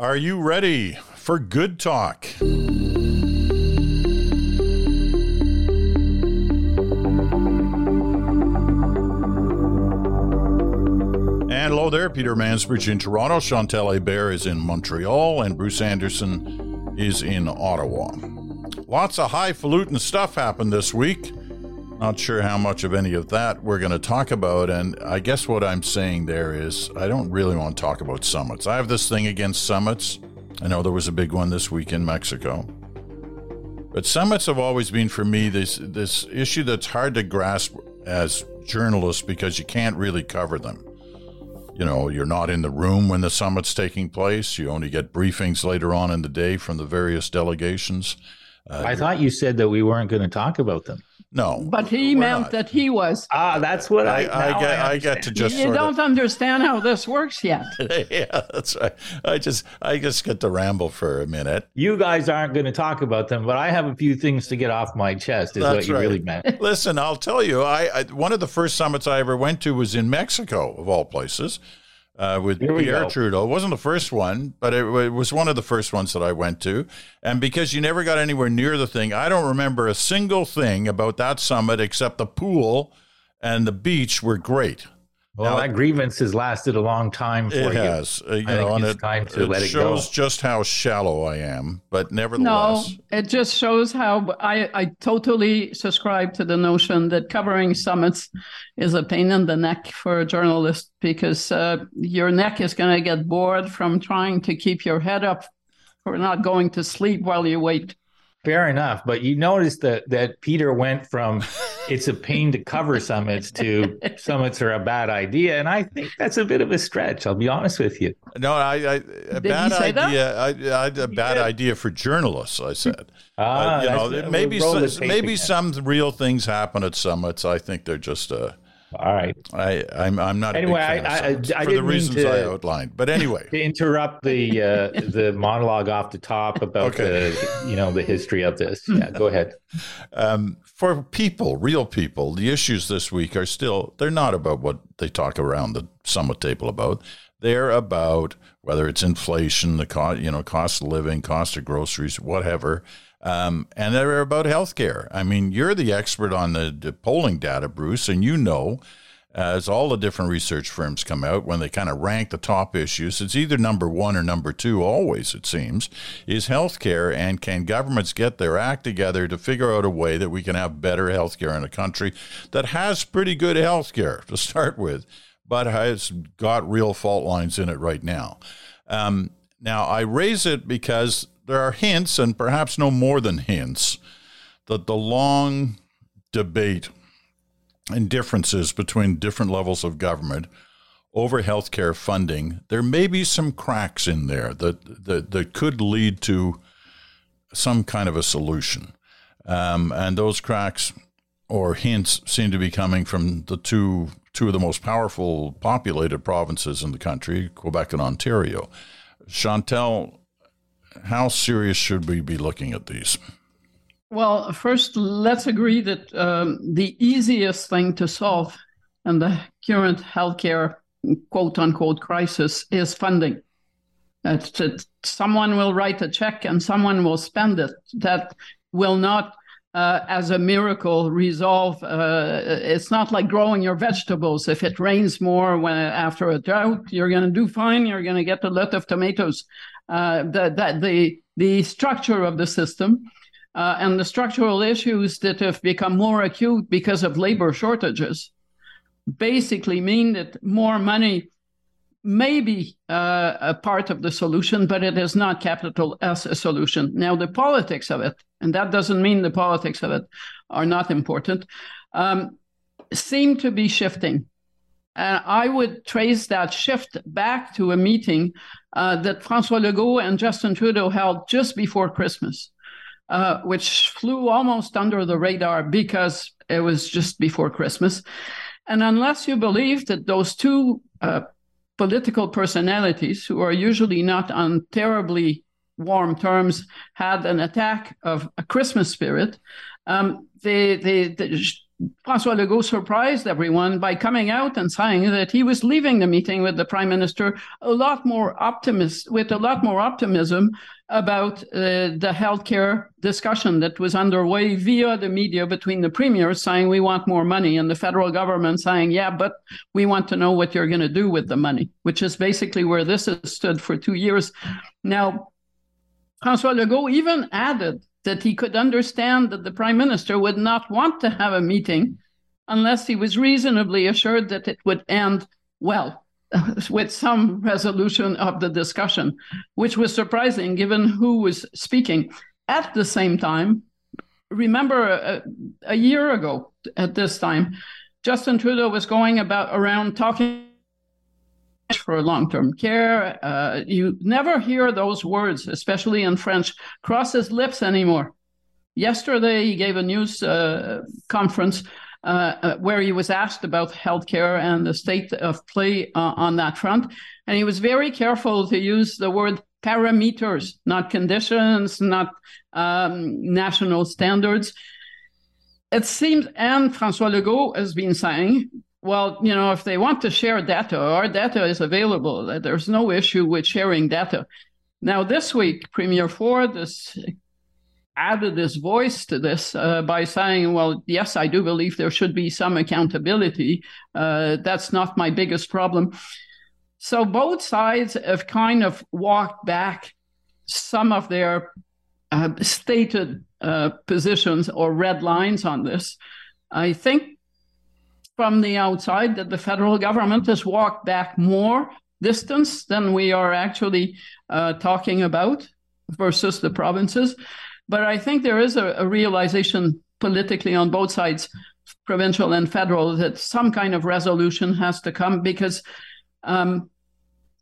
Are you ready for good talk? And hello there, Peter Mansbridge in Toronto, Chantal Hébert is in Montreal, and Bruce Anderson is in Ottawa. Lots of highfalutin stuff happened this week. Not sure how much of any of that we're going to talk about. And I guess what I'm saying there is I don't really want to talk about summits. I have this thing against summits. I know there was a big one this week in Mexico. But summits have always been for me this this issue that's hard to grasp as journalists because you can't really cover them. You know, you're not in the room when the summit's taking place. You only get briefings later on in the day from the various delegations. Uh, I thought you said that we weren't going to talk about them. No, but he meant not. that he was. Ah, that's what I. I, I get. I, I get to just. You don't of, understand how this works yet. yeah, that's right. I just, I just get to ramble for a minute. You guys aren't going to talk about them, but I have a few things to get off my chest. Is that's what you right. really meant. Listen, I'll tell you. I, I one of the first summits I ever went to was in Mexico, of all places uh, with Pierre go. Trudeau. It wasn't the first one, but it, it, was one of the first ones that I went to. And because you never got anywhere near the thing, I don't remember a single thing about that summit except the pool and the beach were great. Well, now, that grievance has lasted a long time for it you. has. Uh, you I know, and it, time to it let it shows go. just how shallow I am, but nevertheless. No, it just shows how I, I totally subscribe to the notion that covering summits is a pain in the neck for a journalist because uh, your neck is going to get bored from trying to keep your head up or not going to sleep while you wait. Fair enough, but you notice that that Peter went from it's a pain to cover summits to summits are a bad idea, and I think that's a bit of a stretch. I'll be honest with you. No, I, I a Did bad idea. I, I, a bad yeah. idea for journalists. I said, ah, uh, you know, maybe some, maybe some real things happen at summits. I think they're just a. All right. I, I'm I'm not anyway. I, I, I, for the reasons to, I outlined, but anyway, to interrupt the uh, the monologue off the top about okay. the you know the history of this. Yeah, go ahead. Um, for people, real people, the issues this week are still they're not about what they talk around the summit table about. They're about whether it's inflation, the cost, you know, cost of living, cost of groceries, whatever. Um, and they're about healthcare. I mean, you're the expert on the, the polling data, Bruce, and you know, as all the different research firms come out, when they kind of rank the top issues, it's either number one or number two, always, it seems, is healthcare. And can governments get their act together to figure out a way that we can have better healthcare in a country that has pretty good healthcare to start with, but has got real fault lines in it right now? Um, now, I raise it because there are hints, and perhaps no more than hints, that the long debate and differences between different levels of government over healthcare funding, there may be some cracks in there that, that, that could lead to some kind of a solution. Um, and those cracks or hints seem to be coming from the two two of the most powerful populated provinces in the country, Quebec and Ontario. Chantal, how serious should we be looking at these? Well, first, let's agree that um, the easiest thing to solve in the current healthcare quote unquote crisis is funding. That, that someone will write a check and someone will spend it. That will not, uh, as a miracle, resolve. Uh, it's not like growing your vegetables. If it rains more when, after a drought, you're going to do fine. You're going to get a lot of tomatoes uh, the, the, the, the structure of the system uh, and the structural issues that have become more acute because of labor shortages basically mean that more money may be uh, a part of the solution, but it is not capital as a solution. Now, the politics of it, and that doesn't mean the politics of it are not important, um, seem to be shifting. And I would trace that shift back to a meeting uh, that Francois Legault and Justin Trudeau held just before Christmas, uh, which flew almost under the radar because it was just before Christmas. And unless you believe that those two uh, political personalities, who are usually not on terribly warm terms, had an attack of a Christmas spirit, um, they, they, they Francois Legault surprised everyone by coming out and saying that he was leaving the meeting with the prime minister a lot more optimist, with a lot more optimism about uh, the healthcare discussion that was underway via the media between the premiers saying we want more money and the federal government saying yeah, but we want to know what you're going to do with the money, which is basically where this has stood for two years now. Francois Legault even added that he could understand that the prime minister would not want to have a meeting unless he was reasonably assured that it would end well with some resolution of the discussion, which was surprising given who was speaking. At the same time, remember a, a year ago at this time, Justin Trudeau was going about around talking for long-term care. Uh, you never hear those words, especially in French, cross his lips anymore. Yesterday, he gave a news uh, conference uh, uh where he was asked about healthcare and the state of play uh, on that front, and he was very careful to use the word parameters, not conditions, not um, national standards. It seems, and Francois Legault has been saying well, you know, if they want to share data, our data is available. There's no issue with sharing data. Now, this week, Premier Ford has added his voice to this uh, by saying, well, yes, I do believe there should be some accountability. Uh, that's not my biggest problem. So both sides have kind of walked back some of their uh, stated uh, positions or red lines on this. I think from the outside that the federal government has walked back more distance than we are actually uh, talking about versus the provinces. But I think there is a, a, realization politically on both sides, provincial and federal, that some kind of resolution has to come because um,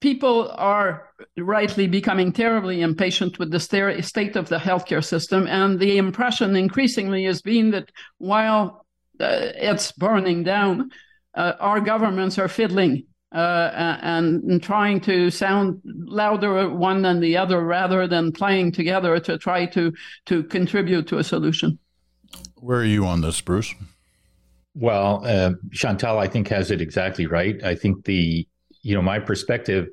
people are rightly becoming terribly impatient with the state of the healthcare system. And the impression increasingly has been that while it's burning down, uh, our governments are fiddling uh, and, and, trying to sound louder one than the other rather than playing together to try to to contribute to a solution. Where are you on this, Bruce? Well, uh, Chantal, I think has it exactly right. I think the you know my perspective,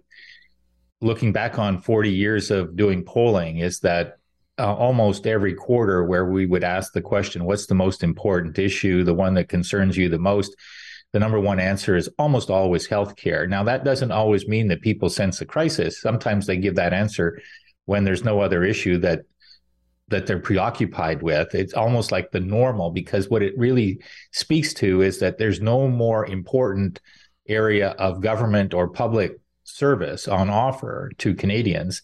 looking back on forty years of doing polling, is that uh, almost every quarter where we would ask the question, what's the most important issue, the one that concerns you the most? The number one answer is almost always healthcare. Now, that doesn't always mean that people sense a crisis. Sometimes they give that answer when there's no other issue that that they're preoccupied with. It's almost like the normal because what it really speaks to is that there's no more important area of government or public service on offer to Canadians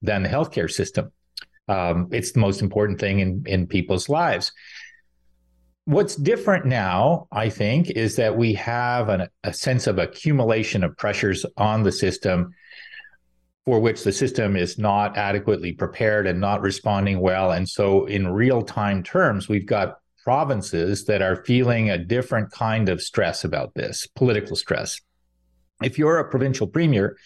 than the healthcare system. Um, it's the most important thing in, in people's lives. What's different now, I think, is that we have an, a sense of accumulation of pressures on the system for which the system is not adequately prepared and not responding well. And so, in real time terms, we've got provinces that are feeling a different kind of stress about this political stress. If you're a provincial premier,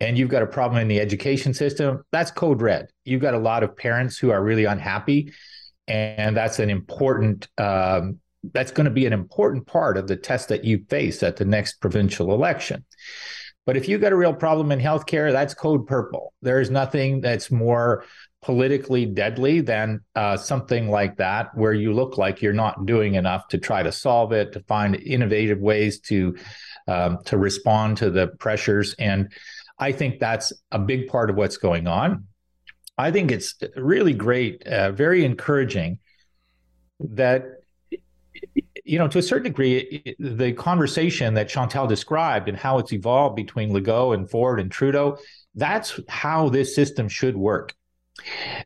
and you've got a problem in the education system, that's code red. You've got a lot of parents who are really unhappy, and that's an important. Um, that's going to be an important part of the test that you face at the next provincial election. But if you've got a real problem in healthcare, that's code purple. There is nothing that's more politically deadly than uh, something like that, where you look like you're not doing enough to try to solve it, to find innovative ways to um, to respond to the pressures. And I think that's a big part of what's going on. I think it's really great, uh, very encouraging that, you know, to a certain degree, the conversation that Chantal described and how it's evolved between Legault and Ford and Trudeau, that's how this system should work.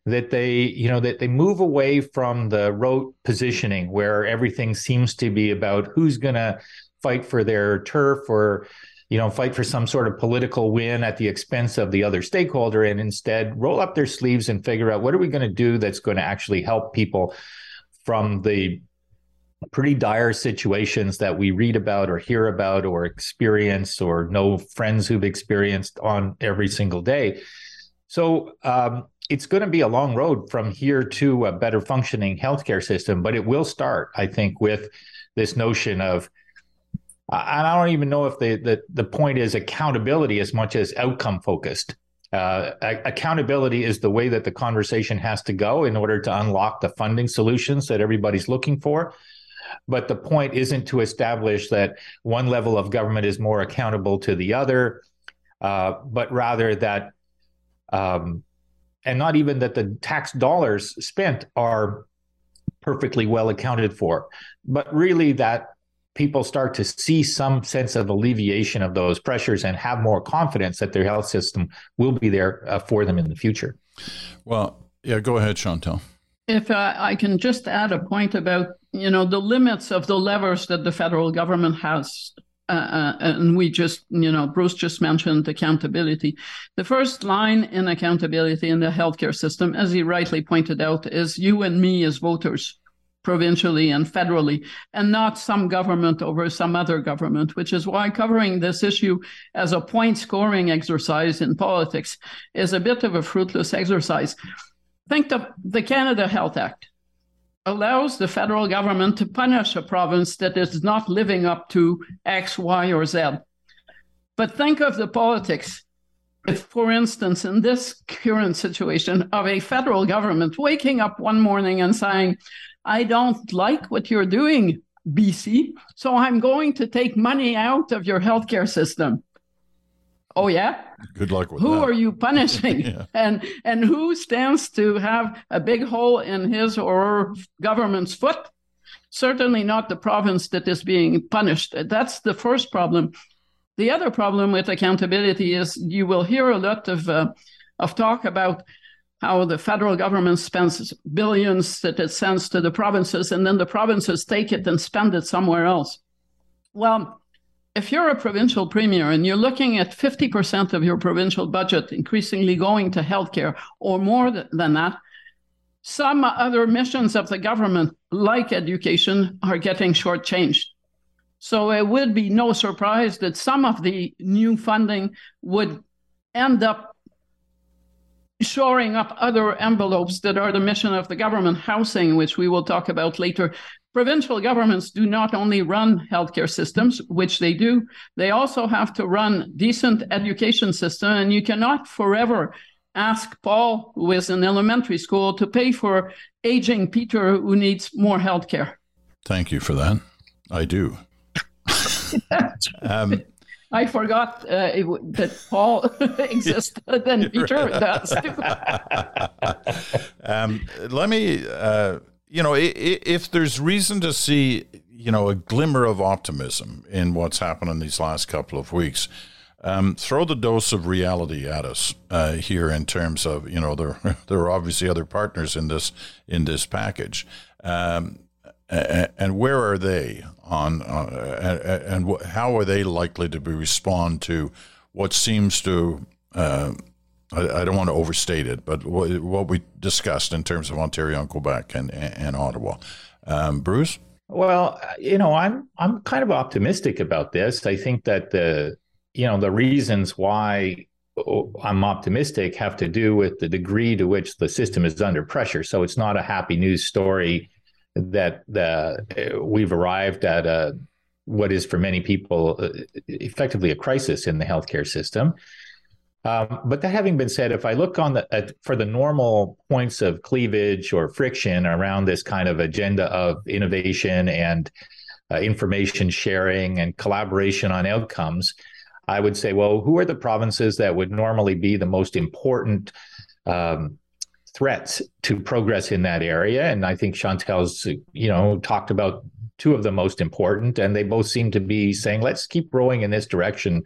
That they, you know, that they move away from the rote positioning where everything seems to be about who's going to fight for their turf or you know, fight for some sort of political win at the expense of the other stakeholder and instead roll up their sleeves and figure out what are we going to do that's going to actually help people from the pretty dire situations that we read about or hear about or experience or know friends who've experienced on every single day. So um, it's going to be a long road from here to a better functioning healthcare system, but it will start, I think, with this notion of and I don't even know if the, the, the point is accountability as much as outcome focused. Uh, accountability is the way that the conversation has to go in order to unlock the funding solutions that everybody's looking for. But the point isn't to establish that one level of government is more accountable to the other, uh, but rather that, um, and not even that the tax dollars spent are perfectly well accounted for, but really that people start to see some sense of alleviation of those pressures and have more confidence that their health system will be there uh, for them in the future. Well, yeah, go ahead, Chantal. If uh, I can just add a point about you know the limits of the levers that the federal government has uh, uh, and we just, you know, Bruce just mentioned accountability. The first line in accountability in the healthcare system, as he rightly pointed out, is you and me as voters provincially and federally, and not some government over some other government, which is why covering this issue as a point scoring exercise in politics is a bit of a fruitless exercise. Think of the Canada Health Act allows the federal government to punish a province that is not living up to X, Y, or Z. But think of the politics if, for instance, in this current situation of a federal government waking up one morning and saying, I don't like what you're doing, BC, so I'm going to take money out of your healthcare system. Oh yeah. Good luck with that. who that. are you punishing? yeah. And and who stands to have a big hole in his or her government's foot? Certainly not the province that is being punished. That's the first problem. The other problem with accountability is you will hear a lot of uh, of talk about how the federal government spends billions that it sends to the provinces, and then the provinces take it and spend it somewhere else. Well, if you're a provincial premier and you're looking at 50% of your provincial budget increasingly going to healthcare or more than that, some other missions of the government, like education, are getting shortchanged. So it would be no surprise that some of the new funding would end up shoring up other envelopes that are the mission of the government, housing, which we will talk about later. Provincial governments do not only run healthcare systems, which they do, they also have to run decent education system. And you cannot forever ask Paul, who is in elementary school, to pay for aging Peter who needs more healthcare. Thank you for that. I do. um, I forgot uh, it, that Paul existed and Peter does um, let me, uh, you know, if there's reason to see, you know, a glimmer of optimism in what's happened in these last couple of weeks, um, throw the dose of reality at us uh, here in terms of, you know, there there are obviously other partners in this in this package. Um, and where are they on uh, and how are they likely to be respond to what seems to uh, I, I, don't want to overstate it, but what, what, we discussed in terms of Ontario and Quebec and, and Ottawa. Um, Bruce? Well, you know, I'm I'm kind of optimistic about this. I think that the you know the reasons why oh, I'm optimistic have to do with the degree to which the system is under pressure. So it's not a happy news story that the, we've arrived at a what is for many people uh, effectively a crisis in the healthcare system. Um, but that having been said, if I look on the at, for the normal points of cleavage or friction around this kind of agenda of innovation and uh, information sharing and collaboration on outcomes, I would say, well, who are the provinces that would normally be the most important um, threats to progress in that area. And I think Chantal's, you know, talked about two of the most important, and they both seem to be saying, let's keep growing in this direction,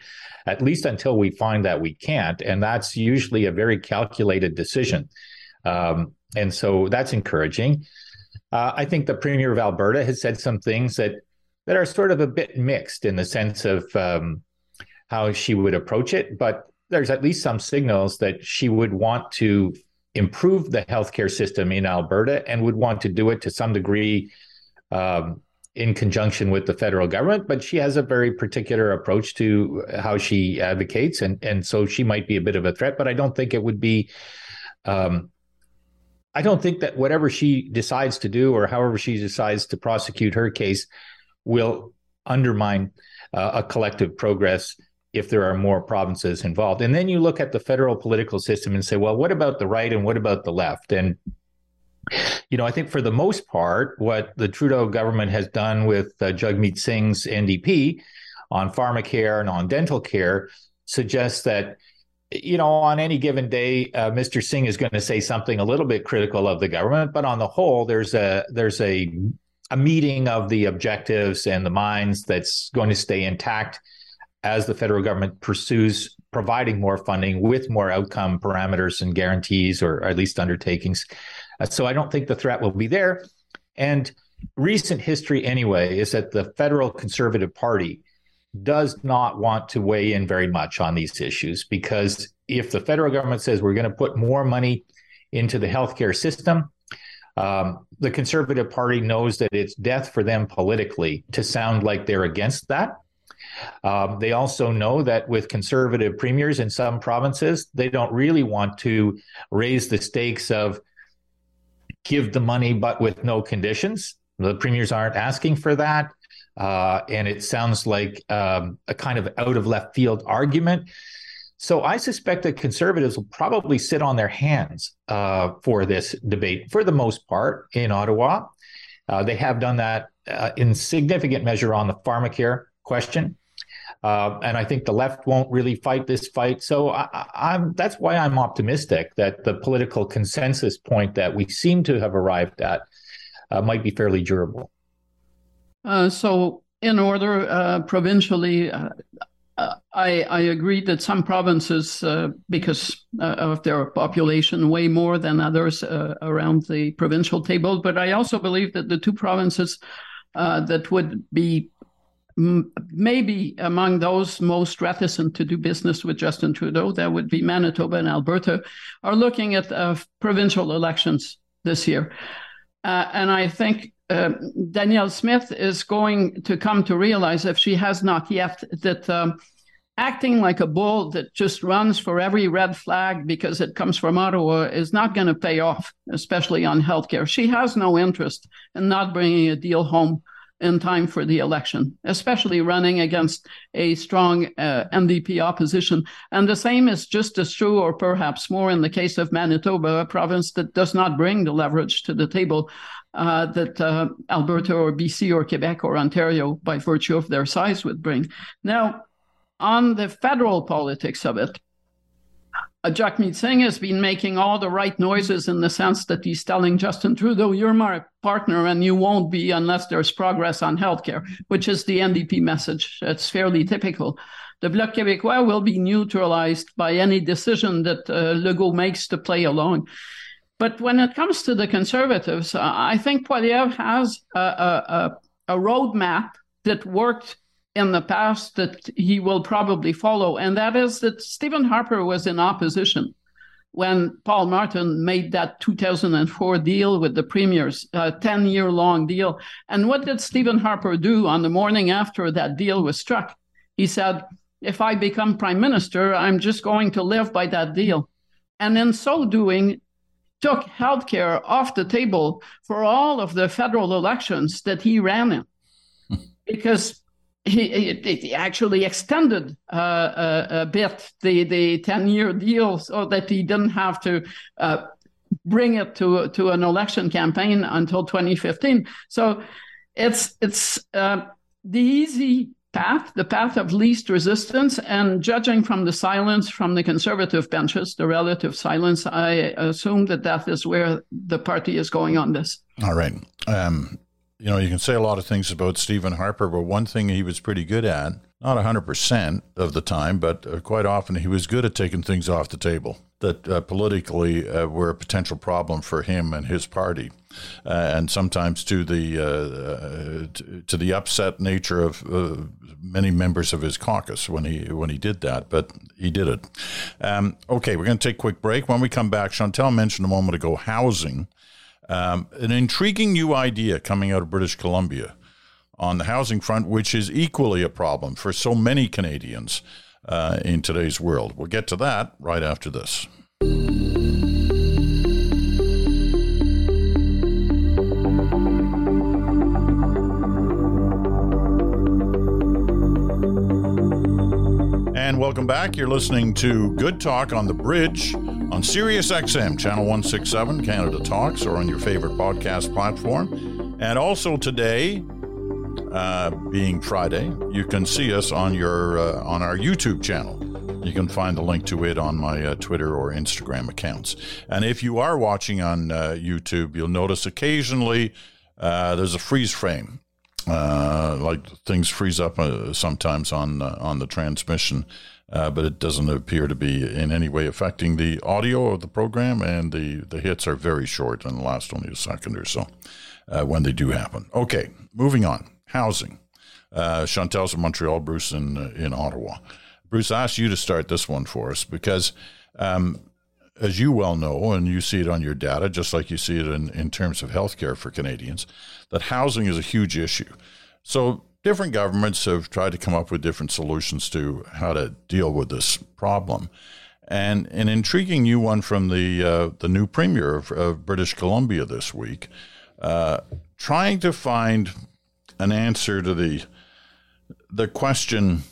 at least until we find that we can't. And that's usually a very calculated decision. Um, and so that's encouraging. Uh, I think the Premier of Alberta has said some things that that are sort of a bit mixed in the sense of um, how she would approach it, but there's at least some signals that she would want to improve the healthcare system in Alberta and would want to do it to some degree um, in conjunction with the federal government. But she has a very particular approach to how she advocates, and and so she might be a bit of a threat. But I don't think it would be. Um, I don't think that whatever she decides to do or however she decides to prosecute her case will undermine uh, a collective progress if there are more provinces involved. And then you look at the federal political system and say, well, what about the right and what about the left? And you know, I think for the most part, what the Trudeau government has done with uh, Jagmeet Singh's NDP on pharmacare and on dental care suggests that you know, on any given day, uh, Mr. Singh is going to say something a little bit critical of the government, but on the whole, there's a there's a a meeting of the objectives and the minds that's going to stay intact as the federal government pursues providing more funding with more outcome parameters and guarantees, or at least undertakings. Uh, so I don't think the threat will be there. And recent history, anyway, is that the federal Conservative Party does not want to weigh in very much on these issues because if the federal government says we're going to put more money into the healthcare system, um, the Conservative Party knows that it's death for them politically to sound like they're against that. Um, they also know that with conservative premiers in some provinces, they don't really want to raise the stakes of give the money but with no conditions. The premiers aren't asking for that. Uh, and it sounds like um, a kind of out of left field argument. So I suspect that conservatives will probably sit on their hands uh, for this debate for the most part in Ottawa. Uh, they have done that uh, in significant measure on the pharmacare question. Uh, and I think the left won't really fight this fight. So I, am that's why I'm optimistic that the political consensus point that we seem to have arrived at uh, might be fairly durable. Uh, so, in order, uh, provincially, uh, I, I, agree that some provinces, because of their population, weigh more than others around the provincial table. But I also believe that the two provinces that would be maybe among those most reticent to do business with Justin Trudeau, that would be Manitoba and Alberta, are looking at provincial elections this year. and I think um, Danielle Smith is going to come to realize, if she has not yet, that um, acting like a bull that just runs for every red flag because it comes from Ottawa is not going to pay off, especially on healthcare. She has no interest in not bringing a deal home in time for the election, especially running against a strong uh, NDP opposition. And the same is just as true, or perhaps more, in the case of Manitoba, a province that does not bring the leverage to the table uh, that uh, Alberta or BC or Quebec or Ontario, by virtue of their size, would bring. Now, on the federal politics of it, Jagmeet Singh has been making all the right noises in the sense that he's telling Justin Trudeau, you're my partner and you won't be unless there's progress on healthcare, which is the NDP message. It's fairly typical. The Bloc Québécois will be neutralized by any decision that uh, Legault makes to play along. But when it comes to the conservatives, I think Poilievre has a, a, a roadmap that worked in the past that he will probably follow, and that is that Stephen Harper was in opposition when Paul Martin made that 2004 deal with the premiers, a 10 year long deal. And what did Stephen Harper do on the morning after that deal was struck? He said, If I become prime minister, I'm just going to live by that deal. And in so doing, took healthcare off the table for all of the federal elections that he ran in hmm. because he, he, actually extended uh, a, a, bit the, the 10 year deal so that he didn't have to uh, bring it to, to an election campaign until 2015. So it's, it's uh, the easy path, the path of least resistance. And judging from the silence from the conservative benches, the relative silence, I assume that that is where the party is going on this. All right. Um, you know, you can say a lot of things about Stephen Harper, but one thing he was pretty good at, not 100% of the time, but uh, quite often, he was good at taking things off the table that uh, politically uh, were a potential problem for him and his party. Uh, and sometimes to the uh, uh, to, to, the upset nature of many members of his caucus when he when he did that, but he did it. Um, okay, we're going to take a quick break. When we come back, Chantal mentioned a moment ago housing, um, an intriguing new idea coming out of British Columbia on the housing front, which is equally a problem for so many Canadians uh, in today's world. We'll get to that right after this. And welcome back. You're listening to Good Talk on the Bridge on SiriusXM Channel 167, Canada Talks, or on your favorite podcast platform. And also today, uh, being Friday, you can see us on your uh, on our YouTube channel. You can find the link to it on my uh, Twitter or Instagram accounts. And if you are watching on uh, YouTube, you'll notice occasionally uh, there's a freeze frame uh, like things freeze up sometimes on on the transmission, uh, but it doesn't appear to be in any way affecting the audio of the program. And the the hits are very short and last only a second or so uh, when they do happen. Okay, moving on. Housing. Uh, Chantal's in Montreal, Bruce in in Ottawa. Bruce, I asked you to start this one for us because. Um, as you well know, and you see it on your data, just like you see it in, in terms of healthcare for Canadians, that housing is a huge issue. So different governments have tried to come up with different solutions to how to deal with this problem. And an intriguing new one from the uh, the new premier of, of, British Columbia this week, uh, trying to find an answer to the the question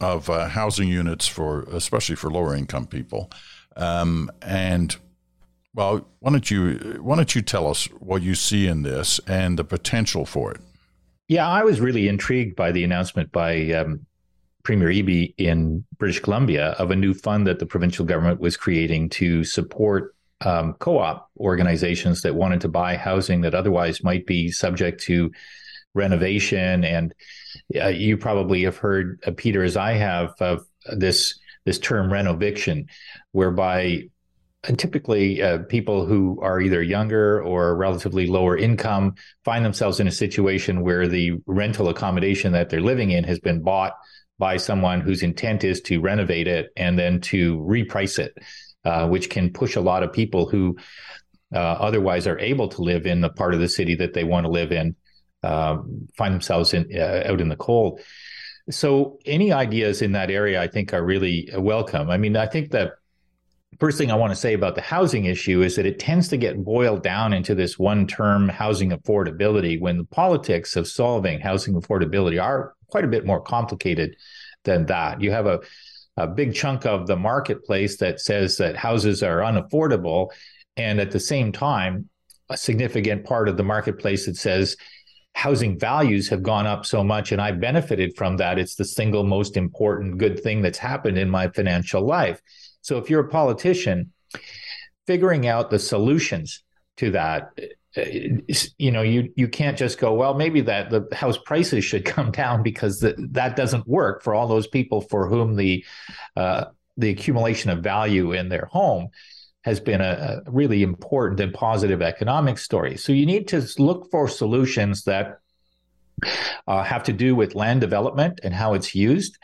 of uh, housing units for especially for lower income people um, and well, why don't you why don't you tell us what you see in this and the potential for it? Yeah, I was really intrigued by the announcement by um, Premier Eby in British Columbia of a new fund that the provincial government was creating to support um, co-op organizations that wanted to buy housing that otherwise might be subject to renovation. And uh, you probably have heard, uh, Peter, as I have, of this this term renoviction, whereby typically uh, people who are either younger or relatively lower income find themselves in a situation where the rental accommodation that they're living in has been bought by someone whose intent is to renovate it and then to reprice it, uh, which can push a lot of people who uh, otherwise are able to live in the part of the city that they want to live in um, find themselves in, uh, out in the cold. So, any ideas in that area, I think, are really welcome. I mean, I think that first thing I want to say about the housing issue is that it tends to get boiled down into this one term housing affordability when the politics of solving housing affordability are quite a bit more complicated than that. You have a, a big chunk of the marketplace that says that houses are unaffordable. And at the same time, a significant part of the marketplace that says housing values have gone up so much and I benefited from that. It's the single most important good thing that's happened in my financial life. So if you're a politician, figuring out the solutions to that you know you you can't just go well maybe that the house prices should come down because the, that doesn't work for all those people for whom the uh, the accumulation of value in their home has been a, a really important and positive economic story. So you need to look for solutions that uh, have to do with land development and how it's used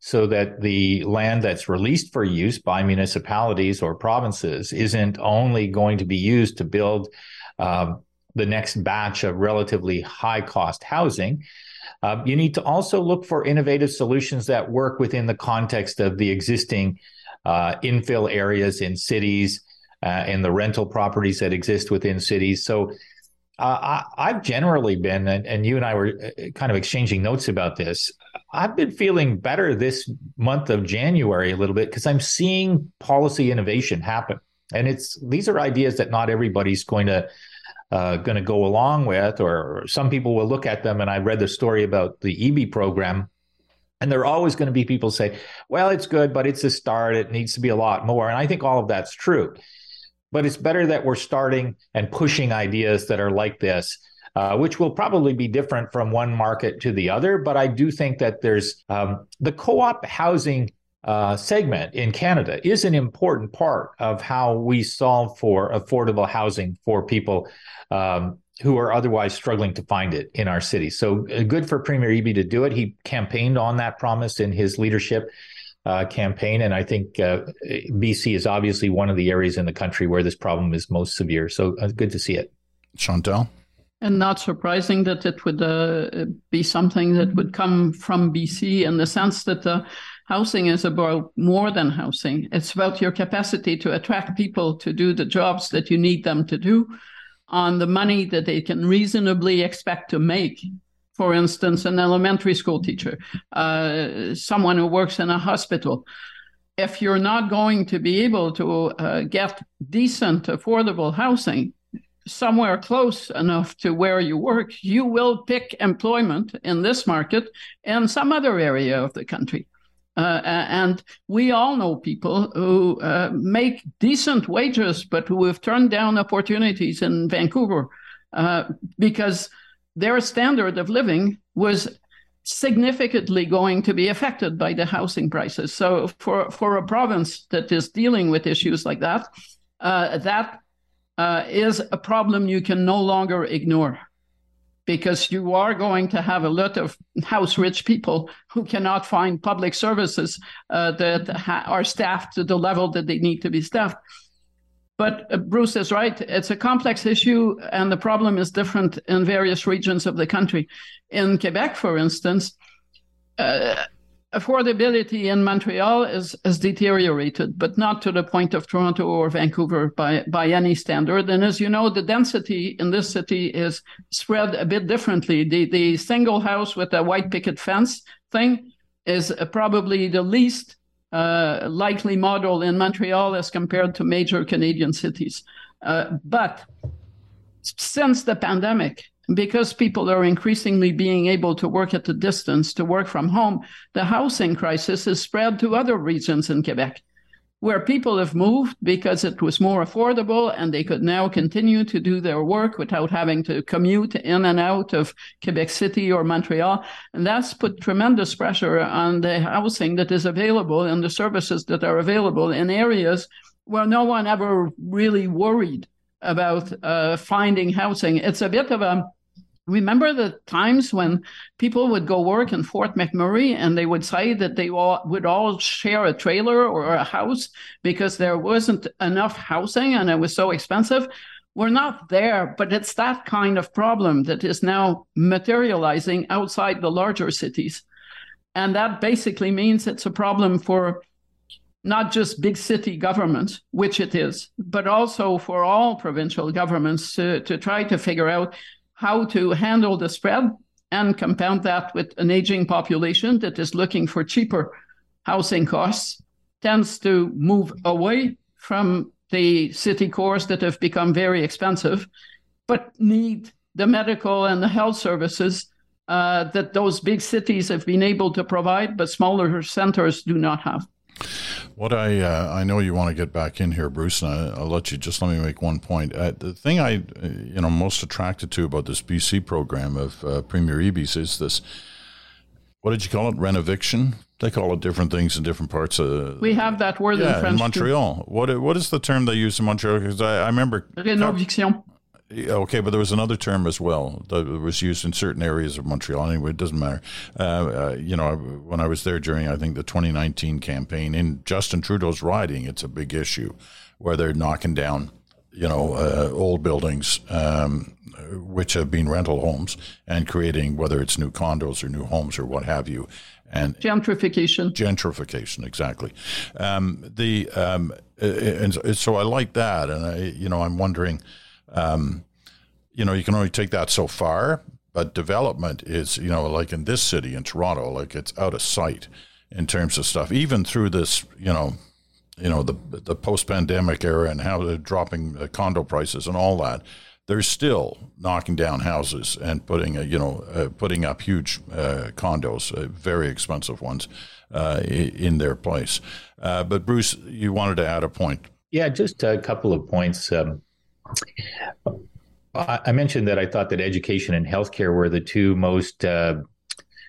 so that the land that's released for use by municipalities or provinces isn't only going to be used to build um, the next batch of relatively high cost housing. Uh, you need to also look for innovative solutions that work within the context of the existing uh, infill areas in cities uh, and the rental properties that exist within cities. So uh, I, have generally been, and, and, you and I were uh, kind of exchanging notes about this. I've been feeling better this month of January a little bit because I'm seeing policy innovation happen, and it's these are ideas that not everybody's going to uh, going to go along with, or some people will look at them. And I read the story about the Eby program, and there are always going to be people say, "Well, it's good, but it's a start. It needs to be a lot more." And I think all of that's true but it's better that we're starting and pushing ideas that are like this. Uh, which will probably be different from one market to the other. But I do think that there's um, the co op housing uh, segment in Canada is an important part of how we solve for affordable housing for people um, who are otherwise struggling to find it in our city. So uh, good for Premier Eby to do it. He campaigned on that promise in his leadership uh, campaign. And I think uh, BC is obviously one of the areas in the country where this problem is most severe. So uh, good to see it. Chantal? And not surprising that it would uh, be something that would come from BC in the sense that uh, housing is about more than housing. It's about your capacity to attract people to do the jobs that you need them to do on the money that they can reasonably expect to make for instance, an elementary school teacher, uh, someone who works in a hospital. If you're not going to be able to uh, get decent, affordable housing somewhere close enough to where you work, you will pick employment in this market and some other area of the country. Uh, and we all know people who uh, make decent wages, but who have turned down opportunities in Vancouver uh, because their standard of living was significantly going to be affected by the housing prices. So, for, for a province that is dealing with issues like that, uh, that uh, is a problem you can no longer ignore because you are going to have a lot of house rich people who cannot find public services uh, that ha- are staffed to the level that they need to be staffed. But uh, Bruce is right. It's a complex issue, and the problem is different in various regions of the country. In Quebec, for instance, uh, affordability in Montreal is, is deteriorated, but not to the point of Toronto or Vancouver by, by any standard. And as you know, the density in this city is spread a bit differently. The, the single house with a white picket fence thing is probably the least uh, likely model in Montreal as compared to major Canadian cities. Uh, but since the pandemic, because people are increasingly being able to work at a distance, to work from home, the housing crisis is spread to other regions in Quebec, where people have moved because it was more affordable and they could now continue to do their work without having to commute in and out of Quebec City or Montreal. And that's put tremendous pressure on the housing that is available and the services that are available in areas where no one ever really worried about uh, finding housing. It's a bit of a Remember the times when people would go work in Fort McMurray and they would say that they all, would all share a trailer or a house because there wasn't enough housing and it was so expensive? We're not there, but it's that kind of problem that is now materializing outside the larger cities. And that basically means it's a problem for not just big city governments, which it is, but also for all provincial governments to, to try to figure out how to handle the spread and compound that with an aging population that is looking for cheaper housing costs tends to move away from the city cores that have become very expensive, but need the medical and the health services uh, that those big cities have been able to provide, but smaller centers do not have. What I uh, I know you want to get back in here, Bruce, and I, will let you just let me make one point. Uh, the thing I uh, you know most attracted to about this BC program of uh, Premier Eby's is this. What did you call it? Renoviction. They call it different things in different parts of. We have that word yeah, in French. in Montreal. Too. What what is the term they use in Montreal? Because I, I remember. Renoviction. Okay, but there was another term as well that was used in certain areas of Montreal. Anyway, it doesn't matter. Uh, uh, you know, when I was there during, I think, the 2019 campaign in Justin Trudeau's riding, it's a big issue where they're knocking down, you know, uh, old buildings, um, which have been rental homes, and creating whether it's new condos or new homes or what have you. And gentrification. Gentrification, exactly. Um, the um, and so I like that, and I, you know, I'm wondering. Um, you know, you can only take that so far, but development is, you know, like in this city in Toronto, like it's out of sight in terms of stuff. Even through this, you know, you know the the post pandemic era and how they're dropping the condo prices and all that. They're still knocking down houses and putting, a, you know, uh, putting up huge uh, condos, uh, very expensive ones, uh, in their place. Uh, but Bruce, you wanted to add a point. Yeah, just a couple of points. Um, I mentioned that I thought that education and healthcare were the two most uh,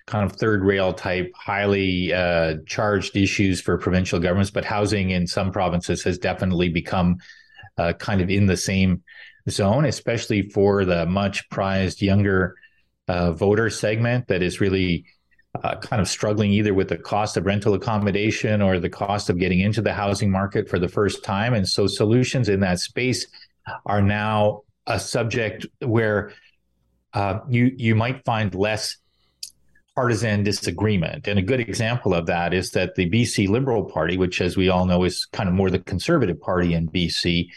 kind of third rail type, highly uh, charged issues for provincial governments, but housing in some provinces has definitely become uh, kind of in the same zone, especially for the much prized younger uh, voter segment that is really uh, kind of struggling either with the cost of rental accommodation or the cost of getting into the housing market for the first time. And so solutions in that space are now a subject where uh, you you might find less partisan disagreement. And a good example of that is that the BC Liberal Party, which, as we all know, is kind of more the conservative party in BC,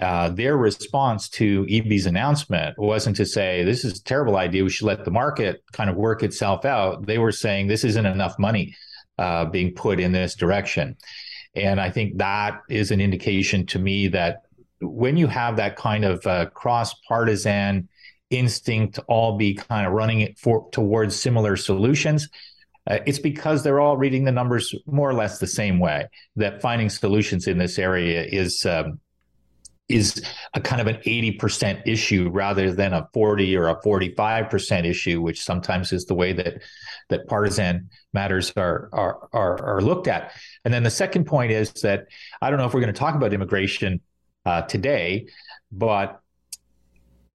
uh, their response to Eby's announcement wasn't to say this is a terrible idea. We should let the market kind of work itself out. They were saying this isn't enough money uh, being put in this direction, and I think that is an indication to me that when you have that kind of uh, cross partisan instinct to all be kind of running it for towards similar solutions. Uh, it's because they're all reading the numbers more or less the same way. That finding solutions in this area is um, is a kind of an 80% issue rather than a 40 or a 45% issue, which sometimes is the way that that partisan matters are, are are are looked at. And then the second point is that I don't know if we're going to talk about immigration uh, today, but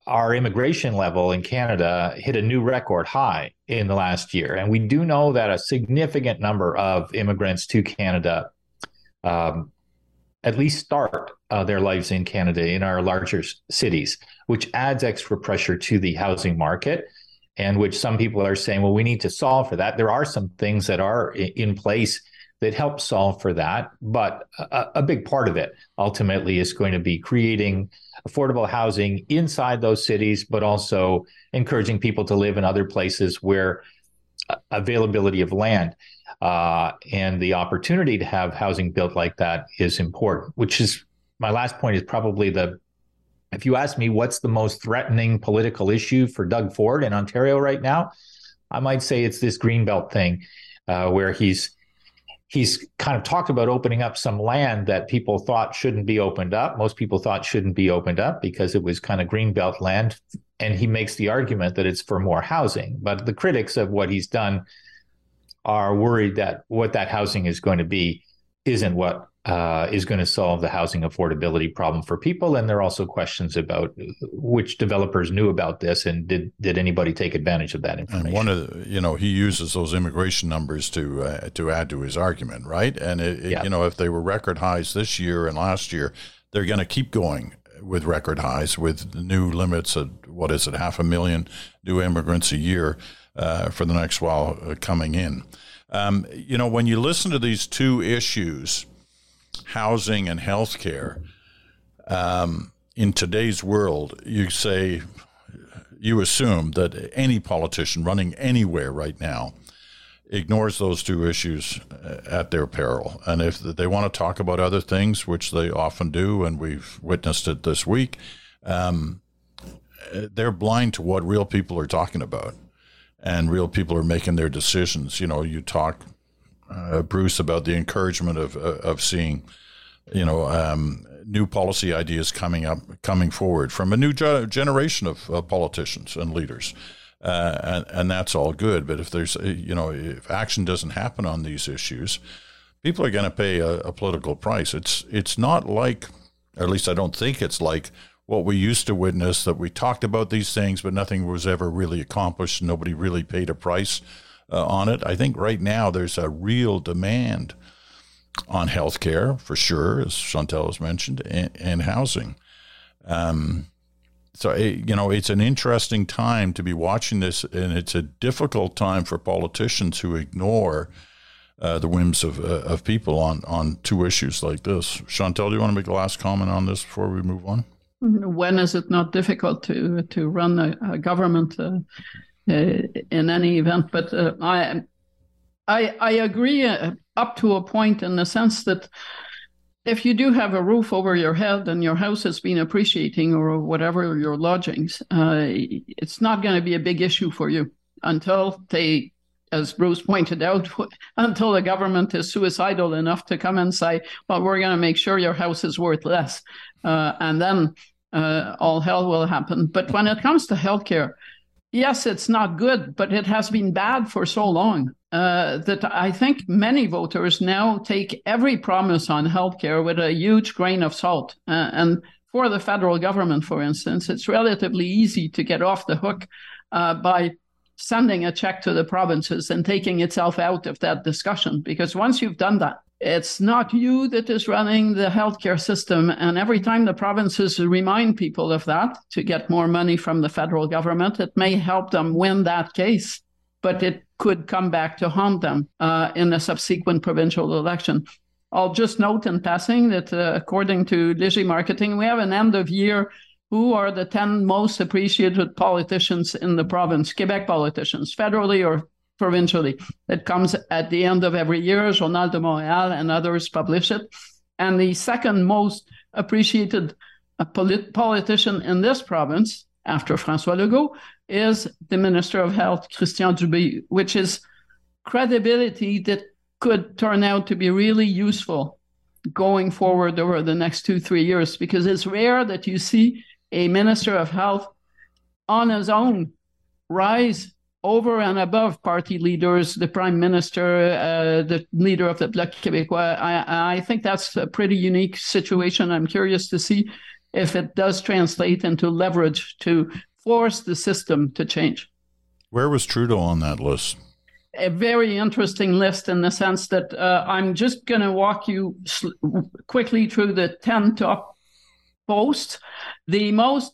our immigration level in Canada hit a new record high in the last year. And we do know that a significant number of immigrants to Canada um, at least start uh, their lives in Canada in our larger cities, which adds extra pressure to the housing market. And which some people are saying, well, we need to solve for that. There are some things that are in place that help solve for that. But a, a, big part of it ultimately is going to be creating affordable housing inside those cities, but also encouraging people to live in other places where availability of land uh, and the opportunity to have housing built like that is important, which is my last point is probably the if you ask me what's the most threatening political issue for Doug Ford in Ontario right now, I might say it's this greenbelt thing, uh, where he's he's kind of talked about opening up some land that people thought shouldn't be opened up. Most people thought shouldn't be opened up because it was kind of greenbelt land. And he makes the argument that it's for more housing. But the critics of what he's done are worried that what that housing is going to be isn't what uh, is going to solve the housing affordability problem for people. And there are also questions about which developers knew about this and did did anybody take advantage of that information. And one of the, you know he uses those immigration numbers to uh, to add to his argument, right? And it, yeah. you know if they were record highs this year and last year, they're going to keep going with record highs with new limits of what is it half a million new immigrants a year uh, for the next while uh, coming in. Um, you know when you listen to these two issues housing and healthcare. Um, in today's world, you say, you assume that any politician running anywhere right now ignores those two issues uh, at their peril. And if they want to talk about other things, which they often do, and we've witnessed it this week, um, they're blind to what real people are talking about. And real people are making their decisions. You know, you talk uh, Bruce about the encouragement of uh, of seeing, you know, um, new policy ideas coming up, coming forward from a new ge- generation of politicians and leaders. Uh, and, and that's all good. But if there's, uh, you know, if action doesn't happen on these issues, people are going to pay a, a, political price. It's it's not like, or at least I don't think it's like what we used to witness that we talked about these things, but nothing was ever really accomplished. Nobody really paid a price uh, on it. I think right now there's a real demand on healthcare for sure, as Chantal has mentioned, and, and housing. Um, so it, you know it's an interesting time to be watching this, and it's a difficult time for politicians who ignore uh, the whims of uh, of people on on two issues like this. Chantal, do you want to make a last comment on this before we move on? When is it not difficult to to run a, a government? Uh, in any event. But uh, I, I, I agree uh, up to a point in the sense that if you do have a roof over your head and your house has been appreciating or whatever your lodgings, uh, it's not going to be a big issue for you until they, as Bruce pointed out, until the government is suicidal enough to come and say, well, we're going to make sure your house is worth less. Uh, and then uh, all hell will happen. But when it comes to healthcare, yes, it's not good, but it has been bad for so long uh, that I think many voters now take every promise on healthcare with a huge grain of salt. Uh, and for the federal government, for instance, it's relatively easy to get off the hook uh, by sending a check to the provinces and taking itself out of that discussion. Because once you've done that, it's not you that is running the healthcare system. And every time the provinces remind people of that to get more money from the federal government, it may help them win that case, but it could come back to haunt them uh, in a subsequent provincial election. I'll just note in passing that uh, according to Léger Marketing, we have an end of year who are the 10 most appreciated politicians in the province, Quebec politicians, federally or provincially. It comes at the end of every year. Journal de Montréal and others publish it. And the second most appreciated uh, polit- politician in this province, after François Legault, is the Minister of Health, Christian Dubé, which is credibility that could turn out to be really useful going forward over the next two, three years, because it's rare that you see a Minister of Health on his own rise over and above party leaders, the prime minister, uh, the leader of the Bloc Québécois. I, I think that's a pretty unique situation. I'm curious to see if it does translate into leverage to force the system to change. Where was Trudeau on that list? A very interesting list in the sense that uh, I'm just going to walk you sl- quickly through the 10 top posts. The most,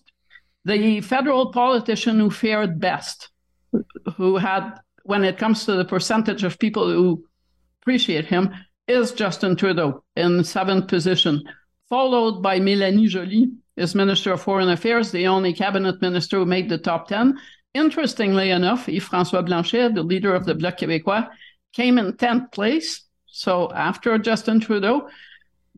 the federal politician who fared best who had, when it comes to the percentage of people who appreciate him, is Justin Trudeau in seventh position, followed by Mélanie Joly as Minister of Foreign Affairs, the only cabinet minister who made the top 10. Interestingly enough, Yves-François Blanchet, the leader of the Bloc Québécois, came in 10th place, so after Justin Trudeau.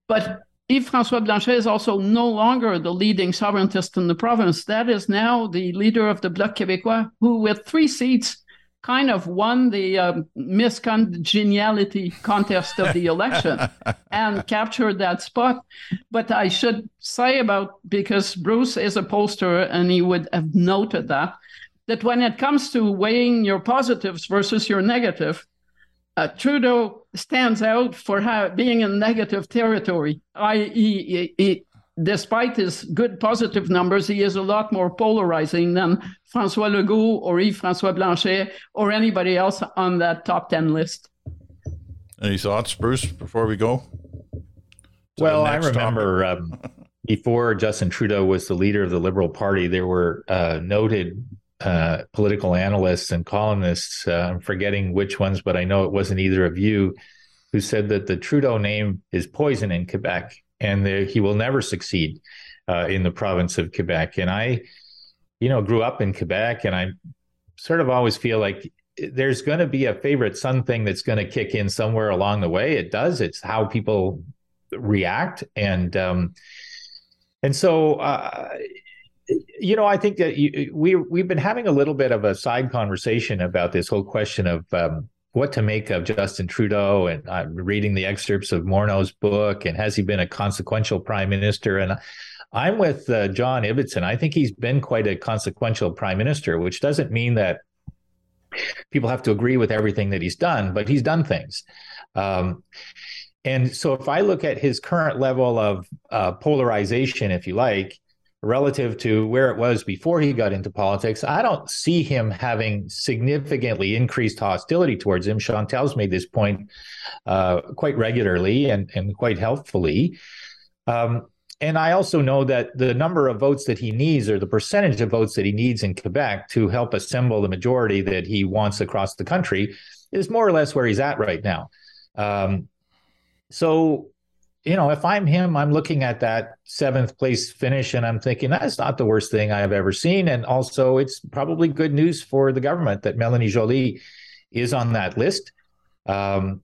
But Yves-François Blanchet is also no longer the leading sovereigntist in the province. That is now the leader of the Bloc Québécois, who with three seats kind of won the um, Miss Congeniality contest of the election and captured that spot. But I should say about, because Bruce is a pollster and he would have noted that, that when it comes to weighing your positives versus your negative, uh, Trudeau stands out for how, being in negative territory, i.e., despite his good positive numbers, he is a lot more polarizing than François Legault or Yves-François Blanchet or anybody else on that top 10 list. Any thoughts, Bruce, before we go? well, I remember um, before Justin Trudeau was the leader of the Liberal Party, there were uh, noted uh, political analysts and columnists, uh, I'm forgetting which ones, but I know it wasn't either of you, who said that the Trudeau name is poison in Quebec and he will never succeed uh, in the province of Quebec. And I, you know, grew up in Quebec and I sort of always feel like there's going to be a favorite son thing that's going to kick in somewhere along the way. It does. It's how people react. And, um, and so, uh, you know, I think that you, we we've been having a little bit of a side conversation about this whole question of um, what to make of Justin Trudeau, and I'm reading the excerpts of Morneau's book, and has he been a consequential prime minister? And I'm with uh, John Ibbitson. I think he's been quite a consequential prime minister, which doesn't mean that people have to agree with everything that he's done, but he's done things. Um, and so, if I look at his current level of uh, polarization, if you like, relative to where it was before he got into politics, I don't see him having significantly increased hostility towards him. Chantal's made this point uh, quite regularly and, and quite helpfully. Um, and I also know that the number of votes that he needs, or the percentage of votes that he needs in Quebec to help assemble the majority that he wants across the country, is more or less where he's at right now. Um, so you know, if I'm him, I'm looking at that seventh place finish and I'm thinking that's not the worst thing I have ever seen. And also, it's probably good news for the government that Mélanie Joly is on that list. Um,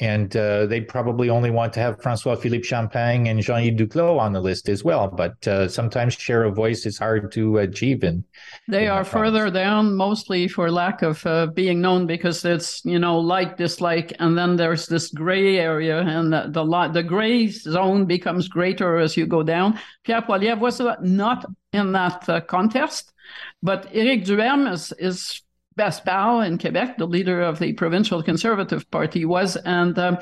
and uh, they probably only want to have Francois Philippe Champagne and Jean Yves Duclos on the list as well. But uh, sometimes share a voice is hard to achieve. In they are further down, mostly for lack of uh, being known, because it's you know like dislike, and then there's this gray area, and the the, the gray zone becomes greater as you go down. Pierre Poilievre was not in that uh, contest, but Éric Duhaime is is best pal in Quebec, the leader of the provincial Conservative Party was, and um,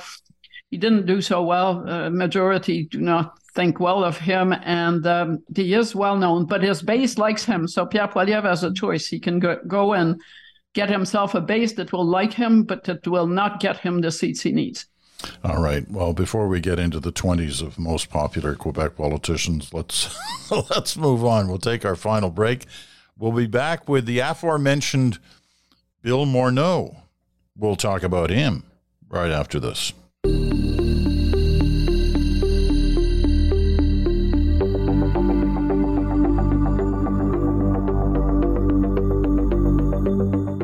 he didn't do so well. Uh, majority do not think well of him, and um, he is well known, but his base likes him. So Pierre Poilievre has a choice. He can go, go and get himself a base that will like him, but that will not get him the seats he needs. All right. Well, before we get into the 20s of most popular Quebec politicians, let's let's move on. We'll take our final break. We'll be back with the aforementioned Bill Morneau. We'll talk about him right after this.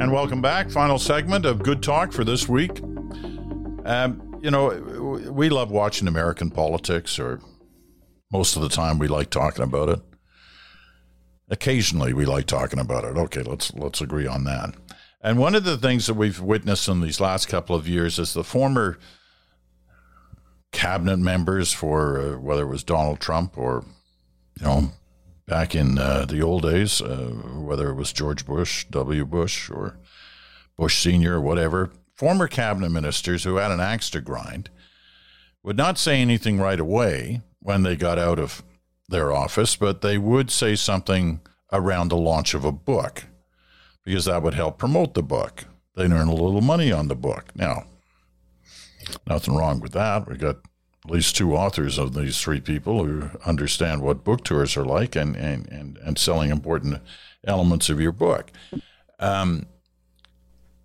And welcome back. Final segment of Good Talk for this week. Um, you know, we love watching American politics, or most of the time we like talking about it. Occasionally we like talking about it. Okay, let's let's agree on that. And one of the things that we've witnessed in these last couple of years is the former cabinet members for uh, whether it was Donald Trump or, you know, back in uh, the old days, uh, whether it was George Bush, W. Bush, or Bush Sr., or whatever, former cabinet ministers who had an axe to grind would not say anything right away when they got out of their office, but they would say something around the launch of a book because that would help promote the book. They'd earn a little money on the book. Now, nothing wrong with that. We got at least two authors of these three people who understand what book tours are like and, and, and, and selling important elements of your book. Um,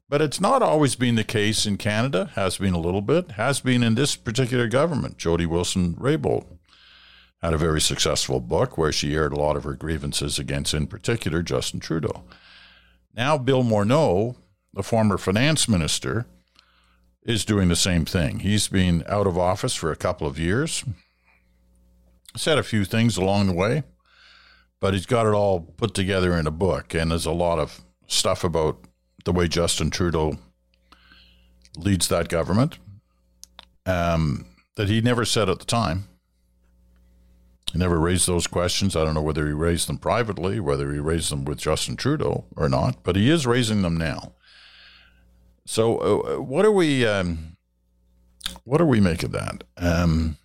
but it's not always been the case in Canada, has been a little bit, has been in this particular government. Jody Wilson Raybould had a very successful book where she aired a lot of her grievances against, in particular, Justin Trudeau. Now, Bill Morneau, the former finance minister, is doing the same thing. He's been out of office for a couple of years, said a few things along the way, but he's got it all put together in a book. And there's a lot of stuff about the way Justin Trudeau leads that government um, that he never said at the time. He never raised those questions. I don't know whether he raised them privately, whether he raised them with Justin Trudeau or not, but he is raising them now. So, uh, what are we? Um, what are we make of that? Um,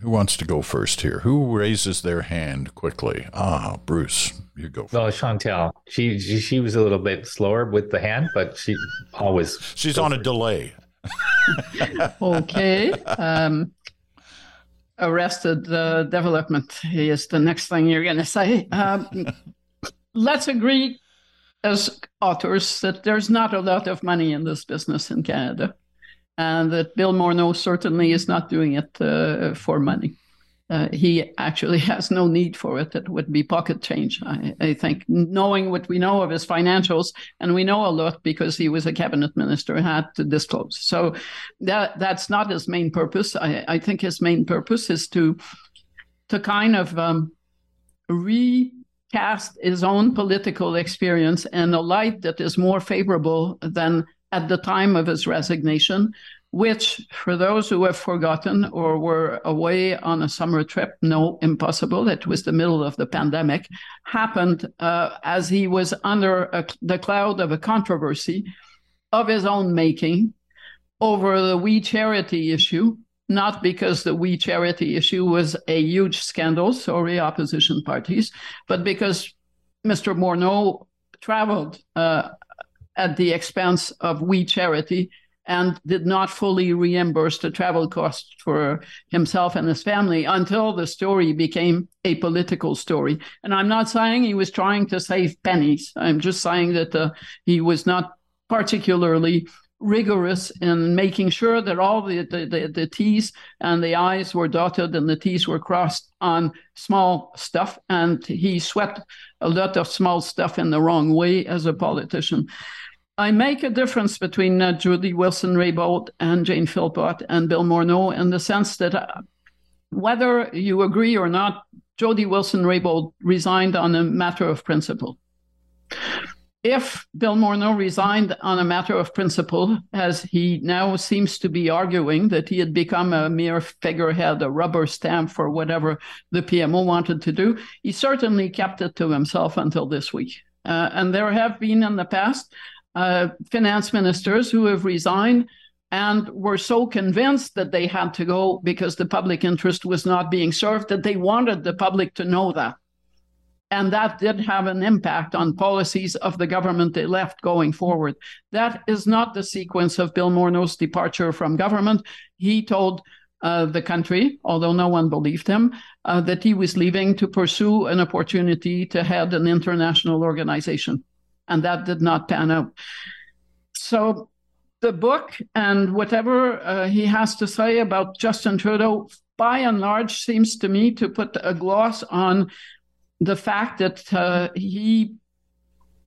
who wants to go first here? Who raises their hand quickly? Ah, Bruce, you go. First. Well, Chantal, she, she, she was a little bit slower with the hand, but she always she's on first. a delay. okay. Um, arrested uh, development is the next thing you're going to say. Um, let's agree as authors that there's not a lot of money in this business in Canada, and that Bill Morneau certainly is not doing it uh, for money. Uh, he actually has no need for it. It would be pocket change. I, I, think, knowing what we know of his financials, and we know a lot because he was a cabinet minister, had to disclose. So that that's not his main purpose. I, I think his main purpose is to to kind of um, re cast his own political experience in a light that is more favorable than at the time of his resignation, which, for those who have forgotten or were away on a summer trip, no, impossible. It was the middle of the pandemic, happened uh, as he was under a, the cloud of a controversy of his own making over the We Charity issue, not because the We Charity issue was a huge scandal, sorry, opposition parties, but because Mr. Morneau traveled uh, at the expense of We Charity and did not fully reimburse the travel costs for himself and his family until the story became a political story. And I'm not saying he was trying to save pennies. I'm just saying that uh, he was not particularly rigorous in making sure that all the, the, the, the, T's and the I's were dotted and the T's were crossed on small stuff. And he swept a lot of small stuff in the wrong way as a politician. I make a difference between uh, Jody Wilson Raybould and Jane Philpott and Bill Morneau in the sense that uh, whether you agree or not, Jody Wilson Raybould resigned on a matter of principle if Bill Morneau resigned on a matter of principle, as he now seems to be arguing that he had become a mere figurehead, a rubber stamp for whatever the PMO wanted to do, he certainly kept it to himself until this week. Uh, and there have been in the past uh, finance ministers who have resigned and were so convinced that they had to go because the public interest was not being served that they wanted the public to know that. And that did have an impact on policies of the government they left going forward. That is not the sequence of Bill Morneau's departure from government. He told uh, the country, although no one believed him, uh, that he was leaving to pursue an opportunity to head an international organization. And that did not pan out. So the book and whatever uh, he has to say about Justin Trudeau, by and large, seems to me to put a gloss on the fact that uh, he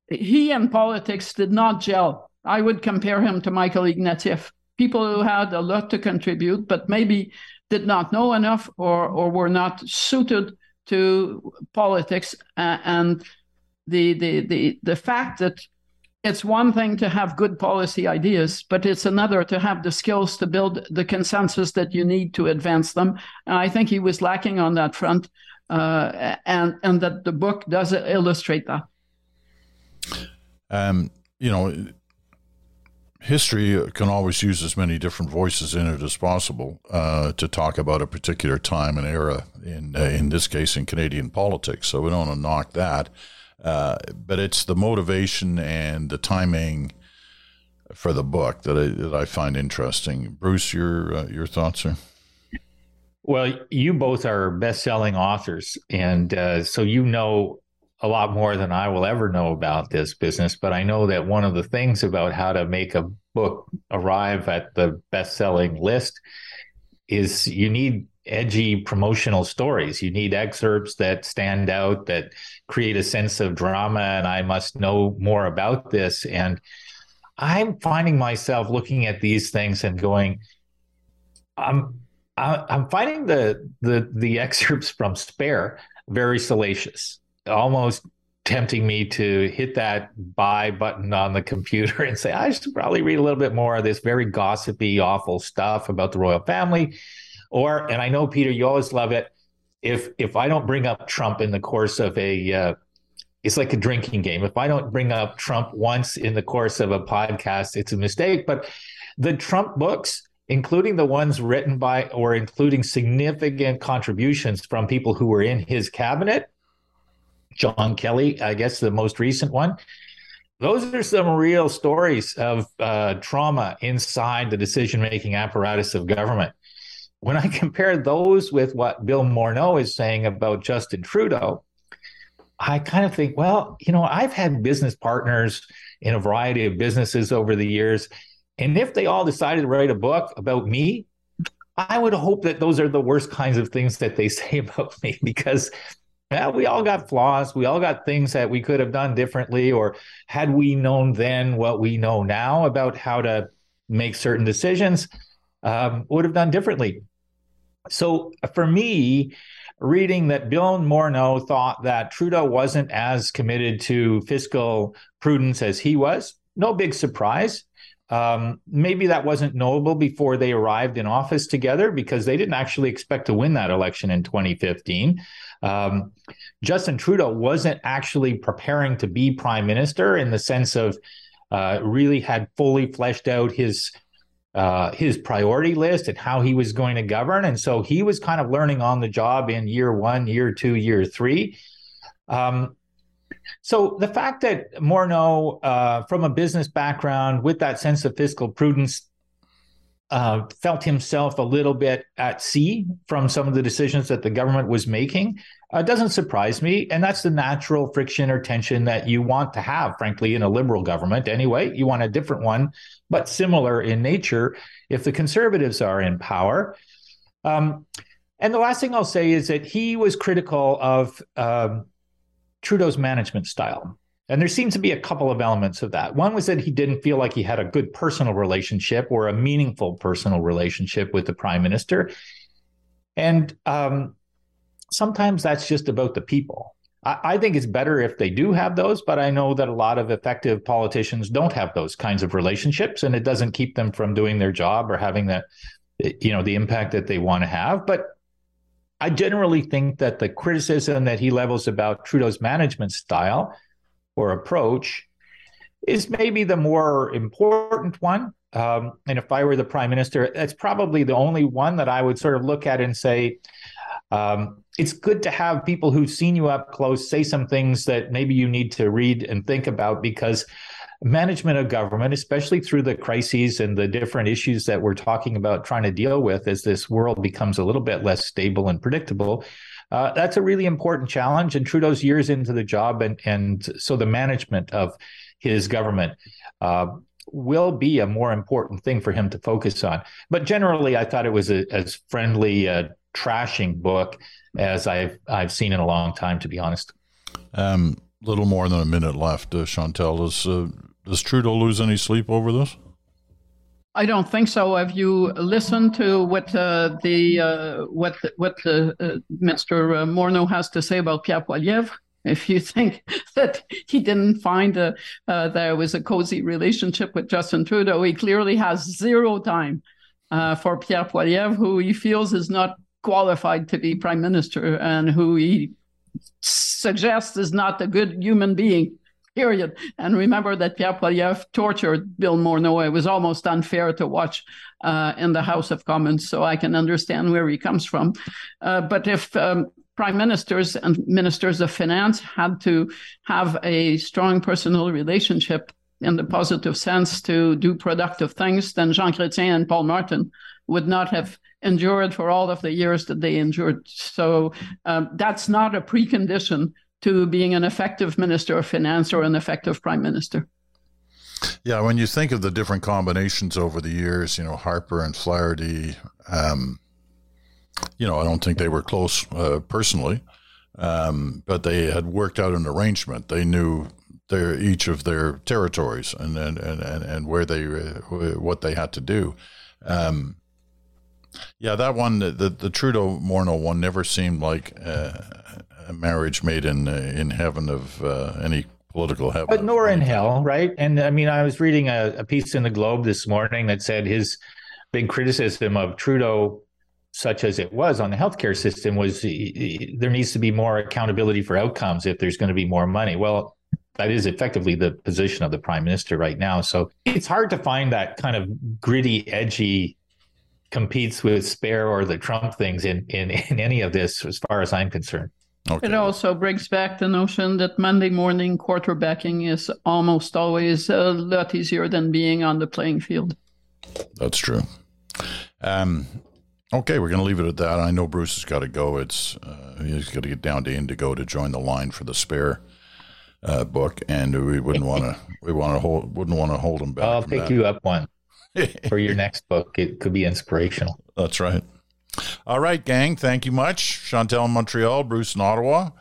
he and politics did not gel. I would compare him to Michael Ignatieff. People who had a lot to contribute, but maybe did not know enough or, or were not suited to politics. Uh, and the, the, the, the fact that it's one thing to have good policy ideas, but it's another to have the skills to build the consensus that you need to advance them. And I think he was lacking on that front, uh, and and that the book does illustrate that. Um, you know, history can always use as many different voices in it as possible uh, to talk about a particular time and era. In uh, in this case, in Canadian politics, so we don't want to knock that. Uh, but it's the motivation and the timing for the book that I, that I find interesting. Bruce, your uh, your thoughts are. Well, you both are best-selling authors, and uh, so you know a lot more than I will ever know about this business. But I know that one of the things about how to make a book arrive at the best-selling list is you need edgy promotional stories. You need excerpts that stand out, that create a sense of drama, and I must know more about this. And I'm finding myself looking at these things and going, I'm I'm finding the the the excerpts from Spare very salacious, almost tempting me to hit that buy button on the computer and say I should probably read a little bit more of this very gossipy, awful stuff about the royal family or, and I know Peter, you always love it. If if I don't bring up Trump in the course of a, uh, it's like a drinking game. If I don't bring up Trump once in the course of a podcast, it's a mistake. But the Trump books, including the ones written by or including significant contributions from people who were in his cabinet, John Kelly, I guess the most recent one. Those are some real stories of uh, trauma inside the decision making apparatus of government when I compare those with what Bill Morneau is saying about Justin Trudeau, I kind of think, well, you know, I've had business partners in a variety of businesses over the years. And if they all decided to write a book about me, I would hope that those are the worst kinds of things that they say about me because we all got flaws. We all got things that we could have done differently, or had we known then what we know now about how to make certain decisions, um, would have done differently. So for me, reading that Bill Morneau thought that Trudeau wasn't as committed to fiscal prudence as he was, no big surprise. Um, maybe that wasn't knowable before they arrived in office together because they didn't actually expect to win that election in 2015. Um, Justin Trudeau wasn't actually preparing to be prime minister in the sense of uh, really had fully fleshed out his uh, his priority list and how he was going to govern. And so he was kind of learning on the job in year one, year two, year three. Um, so the fact that Morneau, uh, from a business background with that sense of fiscal prudence, uh, felt himself a little bit at sea from some of the decisions that the government was making uh, doesn't surprise me. And that's the natural friction or tension that you want to have, frankly, in a liberal government anyway. You want a different one, but similar in nature if the conservatives are in power. Um, and the last thing I'll say is that he was critical of um, Trudeau's management style. And there seems to be a couple of elements of that. One was that he didn't feel like he had a good personal relationship or a meaningful personal relationship with the prime minister. And um, sometimes that's just about the people. I, I think it's better if they do have those, but I know that a lot of effective politicians don't have those kinds of relationships, and it doesn't keep them from doing their job or having that, you know, the impact that they want to have. But I generally think that the criticism that he levels about Trudeau's management style or approach is maybe the more important one. Um, and if I were the prime minister, that's probably the only one that I would sort of look at and say, um, it's good to have people who've seen you up close say some things that maybe you need to read and think about because management of government, especially through the crises and the different issues that we're talking about trying to deal with as this world becomes a little bit less stable and predictable. Uh, that's a really important challenge. And Trudeau's years into the job, and and so the management of his government uh, will be a more important thing for him to focus on. But generally, I thought it was a, as friendly uh, trashing book as I've I've seen in a long time, to be honest. Um, little more than a minute left. Uh, Chantal, does, uh, does Trudeau lose any sleep over this? I don't think so. Have you listened to what uh, the uh, what what uh, Mr. Morneau has to say about Pierre Poilievre? If you think that he didn't find a, uh, there was a cozy relationship with Justin Trudeau, he clearly has zero time uh, for Pierre Poilievre, who he feels is not qualified to be prime minister and who he suggests is not a good human being period. And remember that Pierre Poilievre tortured Bill Morneau. It was almost unfair to watch uh, in the House of Commons, so I can understand where he comes from. Uh, but if um, prime ministers and ministers of finance had to have a strong personal relationship in the positive sense to do productive things, then Jean Chrétien and Paul Martin would not have endured for all of the years that they endured. So um, that's not a precondition to being an effective minister of finance or an effective prime minister. Yeah, when you think of the different combinations over the years, you know, Harper and Flaherty, um, you know, I don't think they were close uh, personally, um, but they had worked out an arrangement. They knew their each of their territories and and, and, and where they uh, what they had to do. Um, yeah, that one, the the Trudeau Morneau one, never seemed like uh, a marriage made in uh, in heaven of uh, any political heaven, but nor in hell, right? And I mean, I was reading a, a piece in the Globe this morning that said his big criticism of Trudeau such as it was on the healthcare system was there needs to be more accountability for outcomes if there's going to be more money. Well, that is effectively the position of the prime minister right now. So it's hard to find that kind of gritty, edgy competes with spare or the Trump things in, in, in any of this, as far as I'm concerned. Okay. It also brings back the notion that Monday morning quarterbacking is almost always a lot easier than being on the playing field. That's true. Um, okay, we're going to leave it at that. I know Bruce has got to go. It's uh, he's got to get down to Indigo to join the line for the spare uh, book, and we wouldn't want to we want to hold wouldn't want to hold him back. I'll pick that. you up one for your next book. It could be inspirational. That's right. All right, gang. Thank you much. Chantal in Montreal, Bruce in Ottawa.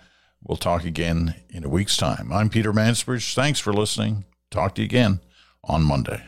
We'll talk again in a week's time. I'm Peter Mansbridge. Thanks for listening. Talk to you again on Monday.